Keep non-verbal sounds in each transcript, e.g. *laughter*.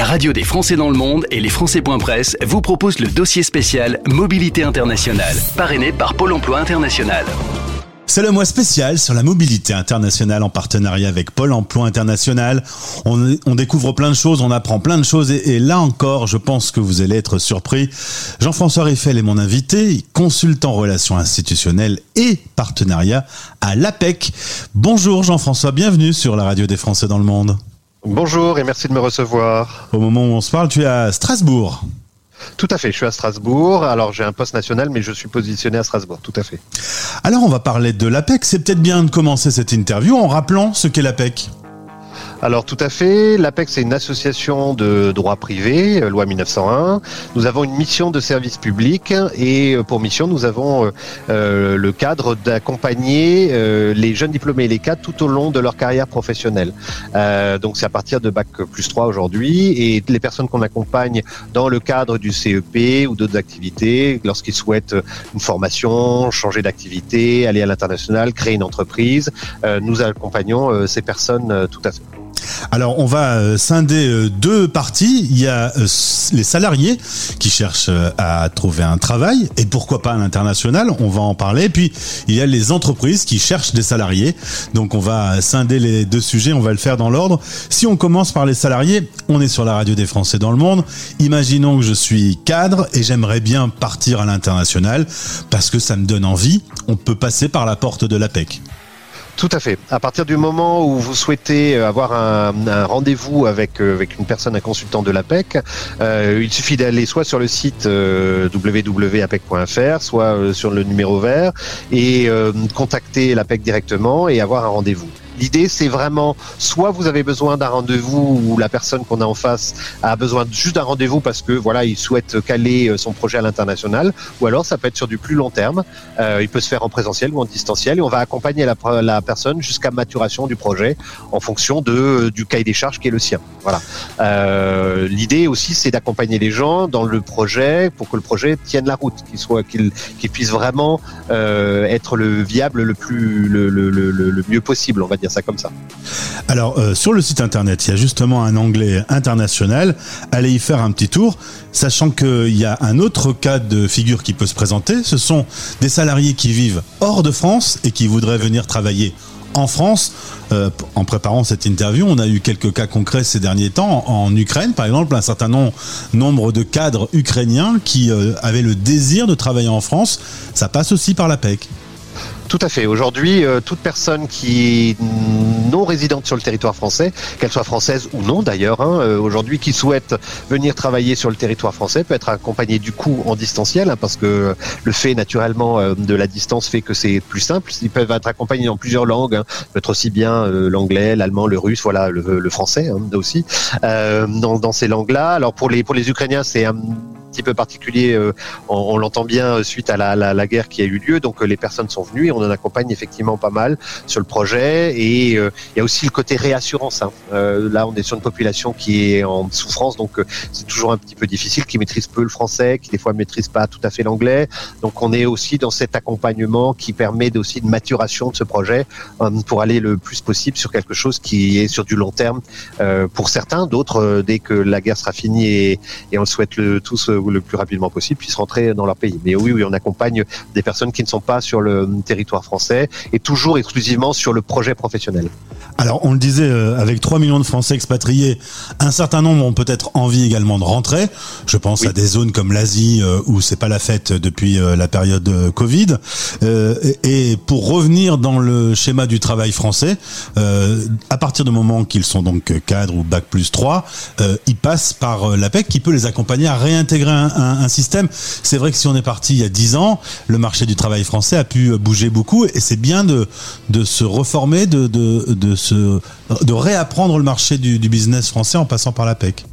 La radio des Français dans le monde et les Français.press vous proposent le dossier spécial Mobilité internationale, parrainé par Pôle emploi international. C'est le mois spécial sur la mobilité internationale en partenariat avec Pôle Emploi International. On, découvre plein de choses, on apprend plein de choses et, là encore, je pense que vous allez être surpris. Jean-François Riffel est mon invité, consultant relations institutionnelles et partenariat à l'APEC. Bonjour Jean-François, bienvenue sur la radio des Français dans le monde. Bonjour et merci de me recevoir. Au moment où on se parle, tu es à Strasbourg. Tout à fait, je suis à Strasbourg. Alors j'ai un poste national, mais je suis positionné à Strasbourg, tout à fait. Alors on va parler de l'APEC. C'est peut-être bien de commencer cette interview en rappelant ce qu'est l'APEC. Alors tout à fait, l'APEC c'est une association de droit privé, euh, loi 1901. Nous avons une mission de service public et euh, pour mission nous avons euh, le cadre d'accompagner les jeunes diplômés et les cadres tout au long de leur carrière professionnelle. donc c'est à partir de bac plus 3 aujourd'hui et les personnes qu'on accompagne dans le cadre du CEP ou d'autres activités, lorsqu'ils souhaitent une formation, changer d'activité, aller à l'international, créer une entreprise, nous accompagnons ces personnes tout à fait. Alors on va euh, scinder euh, deux parties. Il y a euh, les salariés qui cherchent à trouver un travail et pourquoi pas à l'international, on va en parler. Puis il y a les entreprises qui cherchent des salariés. Donc on va scinder les deux sujets, on va le faire dans l'ordre. Si on commence par les salariés, on est sur la radio des Français dans le monde. Imaginons que je suis cadre et j'aimerais bien partir à l'international parce que ça me donne envie. On peut passer par la porte de l'APEC. Tout à fait. À partir du moment où vous souhaitez euh, avoir un, rendez-vous avec, euh, avec une personne, un consultant de l'APEC, euh, il suffit d'aller soit sur le site www.apec.fr, soit sur le numéro vert et contacter l'APEC directement et avoir un rendez-vous. L'idée, c'est vraiment, soit vous avez besoin d'un rendez-vous ou la personne qu'on a en face a besoin juste d'un rendez-vous parce que voilà, il souhaite caler euh, son projet à l'international, ou alors ça peut être sur du plus long terme. Euh, il peut se faire en présentiel ou en distanciel et on va accompagner la, la personne jusqu'à maturation du projet en fonction de du cahier des charges qui est le sien. Voilà. Euh, L'idée aussi, c'est d'accompagner les gens dans le projet pour que le projet tienne la route, qu'il puisse vraiment euh, être le viable le plus le, le, le mieux possible, on va dire comme ça. Alors, euh, sur le site internet, il y a justement un onglet international. Allez y faire un petit tour, sachant qu'il y a un autre cas de figure qui peut se présenter. Ce sont des salariés qui vivent hors de France et qui voudraient venir travailler en France. Euh, en préparant cette interview, on a eu quelques cas concrets ces derniers temps. En Ukraine, par exemple, un certain nombre de cadres ukrainiens qui euh, avaient le désir de travailler en France. Ça passe aussi par la PEC. Tout à fait. Aujourd'hui, euh, toute personne qui non résidente sur le territoire français, qu'elle soit française ou non d'ailleurs, hein, euh, aujourd'hui qui souhaite venir travailler sur le territoire français peut être accompagnée du coup en distanciel, hein, parce que le fait naturellement euh, de la distance fait que c'est plus simple. Ils peuvent être accompagnés dans plusieurs langues, hein, peut être aussi bien l'anglais, l'allemand, le russe, voilà, le, français hein, aussi, dans, dans ces langues-là. Alors pour les pour les Ukrainiens, c'est un petit peu particulier, euh, on, l'entend bien euh, suite à la, guerre qui a eu lieu. Donc euh, les personnes sont venues et on en accompagne effectivement pas mal sur le projet. Et il y a aussi le côté réassurance. Hein. là, on est sur une population qui est en souffrance, donc c'est toujours un petit peu difficile, qui maîtrise peu le français, qui des fois maîtrise pas tout à fait l'anglais. Donc on est aussi dans cet accompagnement qui permet aussi de maturation de ce projet pour aller le plus possible sur quelque chose qui est sur du long terme pour certains. D'autres, dès que la guerre sera finie et, et on le souhaite le, tous le plus rapidement possible puissent rentrer dans leur pays. Mais oui, oui, on accompagne des personnes qui ne sont pas sur le territoire français et toujours exclusivement sur le projet professionnel. Alors, on le disait, euh, avec 3 millions de Français expatriés, un certain nombre ont peut-être envie également de rentrer. Je pense à des zones comme l'Asie euh, où c'est pas la fête depuis euh, la période Covid. et pour revenir dans le schéma du travail français, à partir du moment qu'ils sont donc cadres ou bac plus 3, ils passent par l'APEC qui peut les accompagner à réintégrer un, système. C'est vrai que si on est parti il y a 10 ans, le marché du travail français a pu bouger beaucoup et c'est bien de, se reformer, de, réapprendre le marché du business français en passant par la PEC.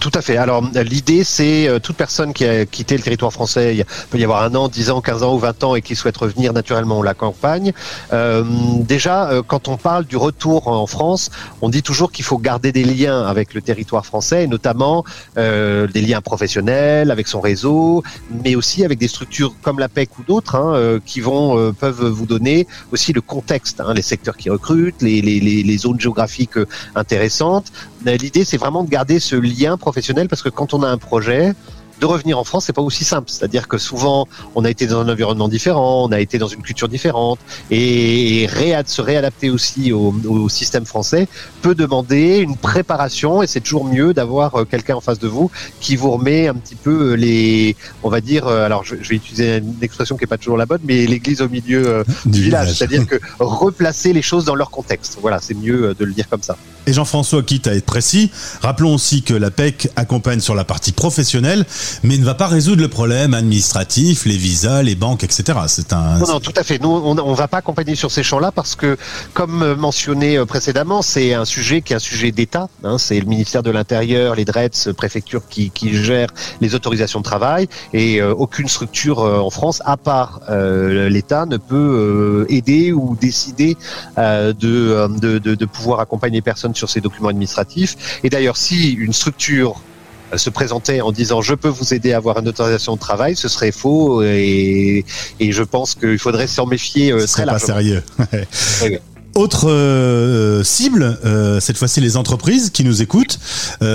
Tout à fait. Alors l'idée, c'est euh, toute personne qui a quitté le territoire français, il peut y avoir un an, dix ans, quinze ans ou vingt ans et qui souhaite revenir naturellement on la campagne. Euh, déjà, euh, quand on parle du retour en France, on dit toujours qu'il faut garder des liens avec le territoire français, et notamment euh, des liens professionnels avec son réseau, mais aussi avec des structures comme la PEC ou d'autres hein, qui vont peuvent vous donner aussi le contexte, hein, les secteurs qui recrutent, les, les, les zones géographiques intéressantes. L'idée, c'est vraiment de garder ce lien professionnel parce que quand on a un projet, de revenir en France, c'est pas aussi simple. C'est-à-dire que souvent, on a été dans un environnement différent, on a été dans une culture différente, et se réadapter aussi au, au, système français peut demander une préparation, et c'est toujours mieux d'avoir euh, quelqu'un en face de vous qui vous remet un petit peu les, on va dire, euh, alors je, vais utiliser une expression qui est pas toujours la bonne, mais l'église au milieu euh, *laughs* du, village, c'est-à-dire que replacer les choses dans leur contexte. Voilà, c'est mieux de le dire comme ça. Et Jean-François, quitte à être précis, rappelons aussi que la PEC accompagne sur la partie professionnelle, mais ne va pas résoudre le problème administratif, les visas, les banques, etc. C'est un. Non, non, tout à fait. Nous, on ne va pas accompagner sur ces champs-là parce que, comme mentionné euh, précédemment, c'est un sujet qui est un sujet d'État. Hein, c'est le ministère de l'Intérieur, les DRETS, préfecture qui, qui gèrent les autorisations de travail et euh, aucune structure euh, en France, à part l'État, ne peut aider ou décider de, pouvoir accompagner personnes sur ces documents administratifs. Et d'ailleurs, si une structure euh, se présentait en disant je peux vous aider à avoir une autorisation de travail, ce serait faux et, et je pense qu'il faudrait s'en méfier euh, très largement. pas sérieux. *laughs* Autre euh, cible, cette fois-ci les entreprises qui nous écoutent,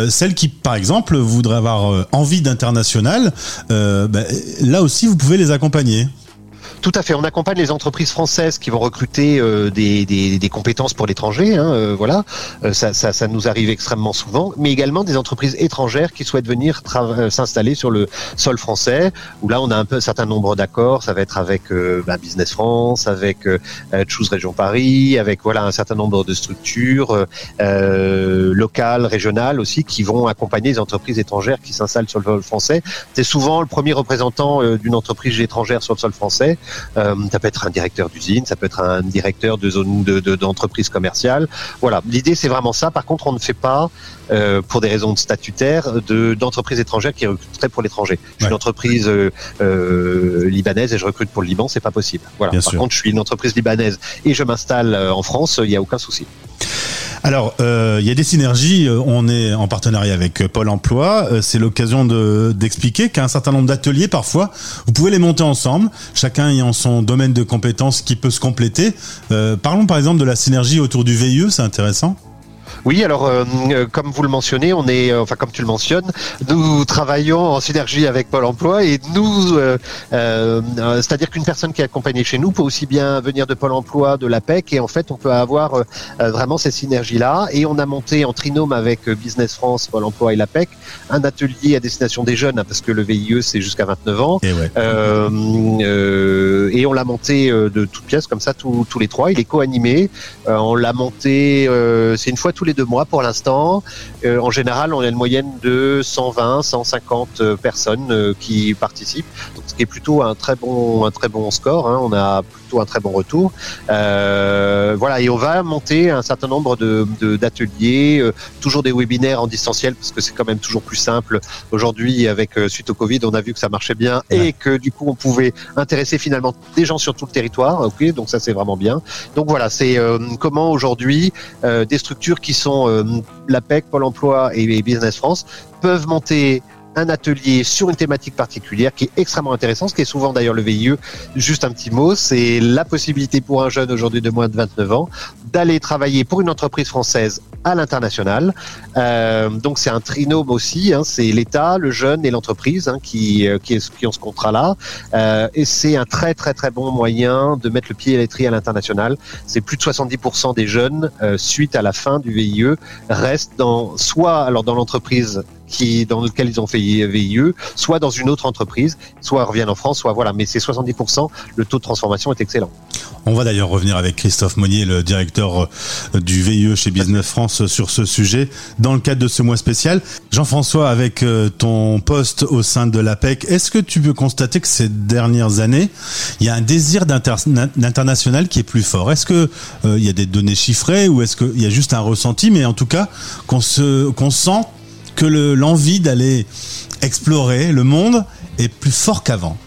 celles qui par exemple voudraient avoir envie d'international, ben, là aussi vous pouvez les accompagner. Tout à fait. On accompagne les entreprises françaises qui vont recruter euh, des, des, des, compétences pour l'étranger. Hein, euh, voilà, euh, ça, ça, ça, nous arrive extrêmement souvent, mais également des entreprises étrangères qui souhaitent venir s'installer sur le sol français. Où là, on a un peu un certain nombre d'accords. Ça va être avec bah, Business France, avec Choose Région Paris, avec voilà un certain nombre de structures locales, régionales aussi, qui vont accompagner les entreprises étrangères qui s'installent sur le sol français. C'est souvent le premier représentant d'une entreprise étrangère sur le sol français. Euh, ça peut être un directeur d'usine, ça peut être un directeur de zone d'entreprise de, commerciale. Voilà, l'idée c'est vraiment ça. Par contre, on ne fait pas euh, pour des raisons statutaires d'entreprises étrangères qui recruteraient pour l'étranger. Je suis une entreprise euh, libanaise et je recrute pour le Liban, c'est pas possible. Voilà. Par contre, je suis une entreprise libanaise et je m'installe en France, il n'y a aucun souci. Alors, euh, il y a des synergies. Euh, on est en partenariat avec euh, Pôle Emploi. C'est l'occasion d'expliquer qu'un certain nombre d'ateliers, parfois, vous pouvez les monter ensemble, chacun ayant son domaine de compétences qui peut se compléter. parlons par exemple de la synergie autour du VIE, c'est intéressant. Oui, alors euh, euh, comme vous le mentionnez, on est, euh, enfin comme tu le mentionnes, nous travaillons en synergie avec Pôle Emploi et nous, c'est-à-dire qu'une personne qui est accompagnée chez nous peut aussi bien venir de Pôle Emploi, de l'APEC, et en fait on peut avoir vraiment ces synergies-là. Et on a monté en trinôme avec Business France, Pôle Emploi et l'APEC un atelier à destination des jeunes, hein, parce que le VIE c'est jusqu'à 29 ans, et, et on l'a monté de toutes pièces comme ça tous, tous les trois. Il est co-animé. on l'a monté, c'est une fois tous les deux mois pour l'instant. Euh, en général, on a une moyenne de 120, 150 euh, personnes euh, qui participent, donc, ce qui est plutôt un très bon, un très bon score. Hein. On a plutôt un très bon retour. Voilà, et on va monter un certain nombre de d'ateliers, toujours des webinaires en distanciel parce que c'est quand même toujours plus simple. Aujourd'hui, avec suite au Covid, on a vu que ça marchait bien et que du coup, on pouvait intéresser finalement des gens sur tout le territoire. Ok, donc ça c'est vraiment bien. Donc voilà, c'est comment aujourd'hui des structures qui sont euh, l'APEC, Pôle emploi et Business France, peuvent monter un atelier sur une thématique particulière qui est extrêmement intéressant, ce qui est souvent d'ailleurs le VIE. Juste un petit mot, c'est la possibilité pour un jeune aujourd'hui de moins de 29 ans d'aller travailler pour une entreprise française à l'international. Euh, donc c'est un trinôme aussi, hein, c'est l'État, le jeune et l'entreprise hein, qui, euh, qui, qui, ont ce contrat-là. Euh, et c'est un très très très bon moyen de mettre le pied à l'étrier à l'international. C'est plus de 70% des jeunes, euh, suite à la fin du VIE, restent dans soit alors dans l'entreprise qui dans lequel ils ont fait VIE, soit dans une autre entreprise, soit reviennent en France, soit voilà. Mais c'est 70%. Le taux de transformation est excellent. On va d'ailleurs revenir avec Christophe Monnier, le directeur euh, du VIE chez Business France, sur ce sujet dans le cadre de ce mois spécial. Jean-François, avec euh, ton poste au sein de l'APEC, est-ce que tu peux constater que ces dernières années, il y a un désir d'international qui est plus fort? Est-ce que euh, il y a des données chiffrées ou est-ce qu'il y a juste un ressenti, mais en tout cas qu'on se qu'on sent que l'envie d'aller explorer le monde est plus fort qu'avant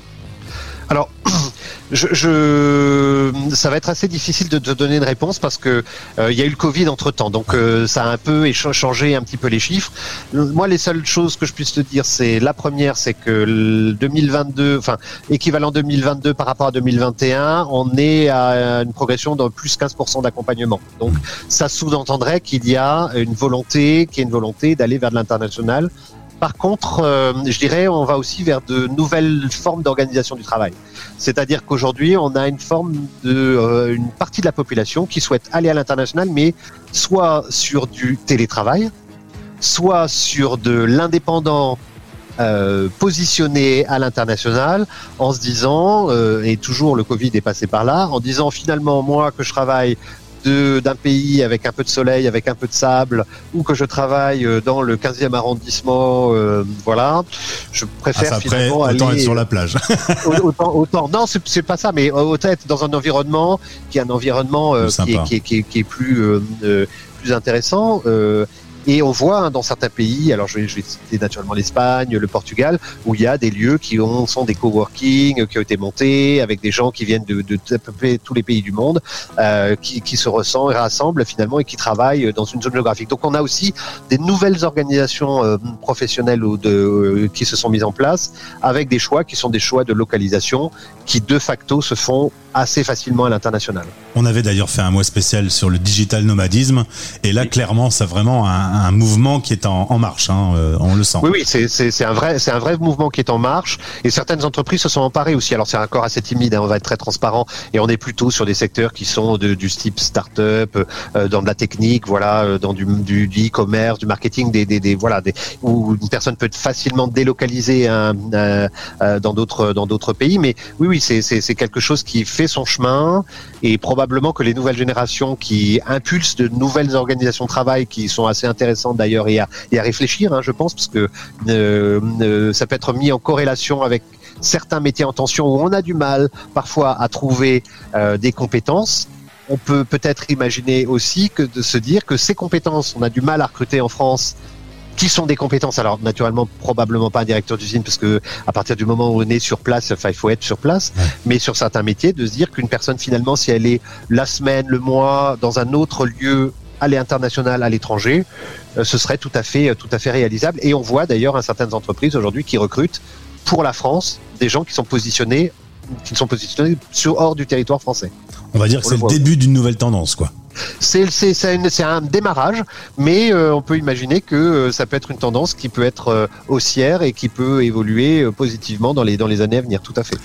je, je, ça va être assez difficile de te donner une réponse parce que euh, il y a eu le Covid entre temps, donc euh, ça a un peu changé un petit peu les chiffres. Moi, les seules choses que je puisse te dire, c'est la première, c'est que 2022, enfin équivalent 2022 par rapport à 2021, on est à une progression de plus 15% d'accompagnement. Donc ça sous-entendrait qu'il y a une volonté, qu'il y a une volonté d'aller vers de l'international par contre, euh, je dirais, on va aussi vers de nouvelles formes d'organisation du travail. C'est-à-dire qu'aujourd'hui, on a une forme de euh, une partie de la population qui souhaite aller à l'international, mais soit sur du télétravail, soit sur de l'indépendant euh, positionné à l'international en se disant, et toujours le Covid est passé par là, en disant finalement moi que je travaille d'un pays avec un peu de soleil, avec un peu de sable, ou que je travaille euh, dans le 15e arrondissement, euh, voilà, je préfère ah, finalement autant être sur la plage. *laughs* autant, autant, non, c'est pas ça, mais autant être dans un environnement qui est un environnement euh, qui, est, qui, est, qui, est, qui, est, plus plus intéressant. Et on voit hein, dans certains pays, alors je vais, je vais citer naturellement l'Espagne, le Portugal, où il y a des lieux qui ont, sont des coworking, qui ont été montés avec des gens qui viennent de, de, de tous les pays du monde, euh, qui, qui, se ressemblent, rassemblent finalement et qui travaillent dans une zone géographique. Donc on a aussi des nouvelles organisations euh, professionnelles ou de, euh, qui se sont mises en place avec des choix qui sont des choix de localisation qui de facto se font assez facilement à l'international. On avait d'ailleurs fait un mois spécial sur le digital nomadisme et là clairement c'est vraiment un, un, mouvement qui est en, en marche, hein, euh, on le sent. Oui, oui, c'est un vrai, un vrai mouvement qui est en marche et certaines entreprises se sont emparées aussi. Alors c'est encore assez timide, hein, on va être très transparent et on est plutôt sur des secteurs qui sont de, du type start-up, euh, dans de la technique, voilà, euh, dans du e-commerce, du, marketing, des, des, des, voilà, des, où une personne peut être facilement délocalisée hein, euh, dans d'autres dans d'autres pays. Mais oui, oui, c'est quelque chose qui fait son chemin et probablement que les nouvelles générations qui impulsent de nouvelles organisations de travail qui sont assez intéressantes d'ailleurs et à, et à réfléchir, hein, je pense, parce que euh, euh, ça peut être mis en corrélation avec certains métiers en tension où on a du mal parfois à trouver euh, des compétences. On peut peut-être imaginer aussi que de se dire que ces compétences, on a du mal à recruter en France qui sont des compétences. Alors naturellement, probablement pas un directeur d'usine parce que à partir du moment où on est sur place, enfin il faut être sur place. Mais sur certains métiers, de se dire qu'une personne finalement, si elle est la semaine, le mois, dans un autre lieu à l'international, à l'étranger, euh, ce serait tout à fait, tout à fait réalisable. Et on voit d'ailleurs un certaines entreprises aujourd'hui qui recrutent pour la France des gens qui sont positionnés, qui sont positionnés sur hors du territoire français. On va dire que c'est le début d'une nouvelle tendance, quoi. C'est un démarrage, mais euh, on peut imaginer que euh, ça peut être une tendance qui peut être euh, haussière et qui peut évoluer positivement dans les, dans les années à venir, tout à fait.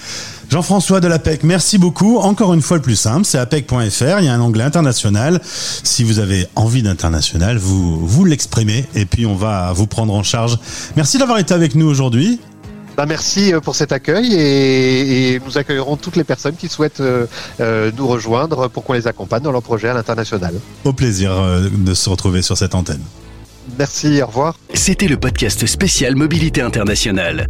Jean-François de l'APEC, merci beaucoup. Encore une fois, le plus simple, c'est apec.fr. Il y a un onglet international. Si vous avez envie d'international, vous, vous l'exprimez et puis on va vous prendre en charge. Merci d'avoir été avec nous aujourd'hui. Bah, merci euh, pour cet accueil et, et, nous accueillerons toutes les personnes qui souhaitent euh, euh, nous rejoindre pour qu'on les accompagne dans leur projet à l'international. Au plaisir de se retrouver sur cette antenne. Merci, au revoir. C'était le podcast spécial Mobilité Internationale.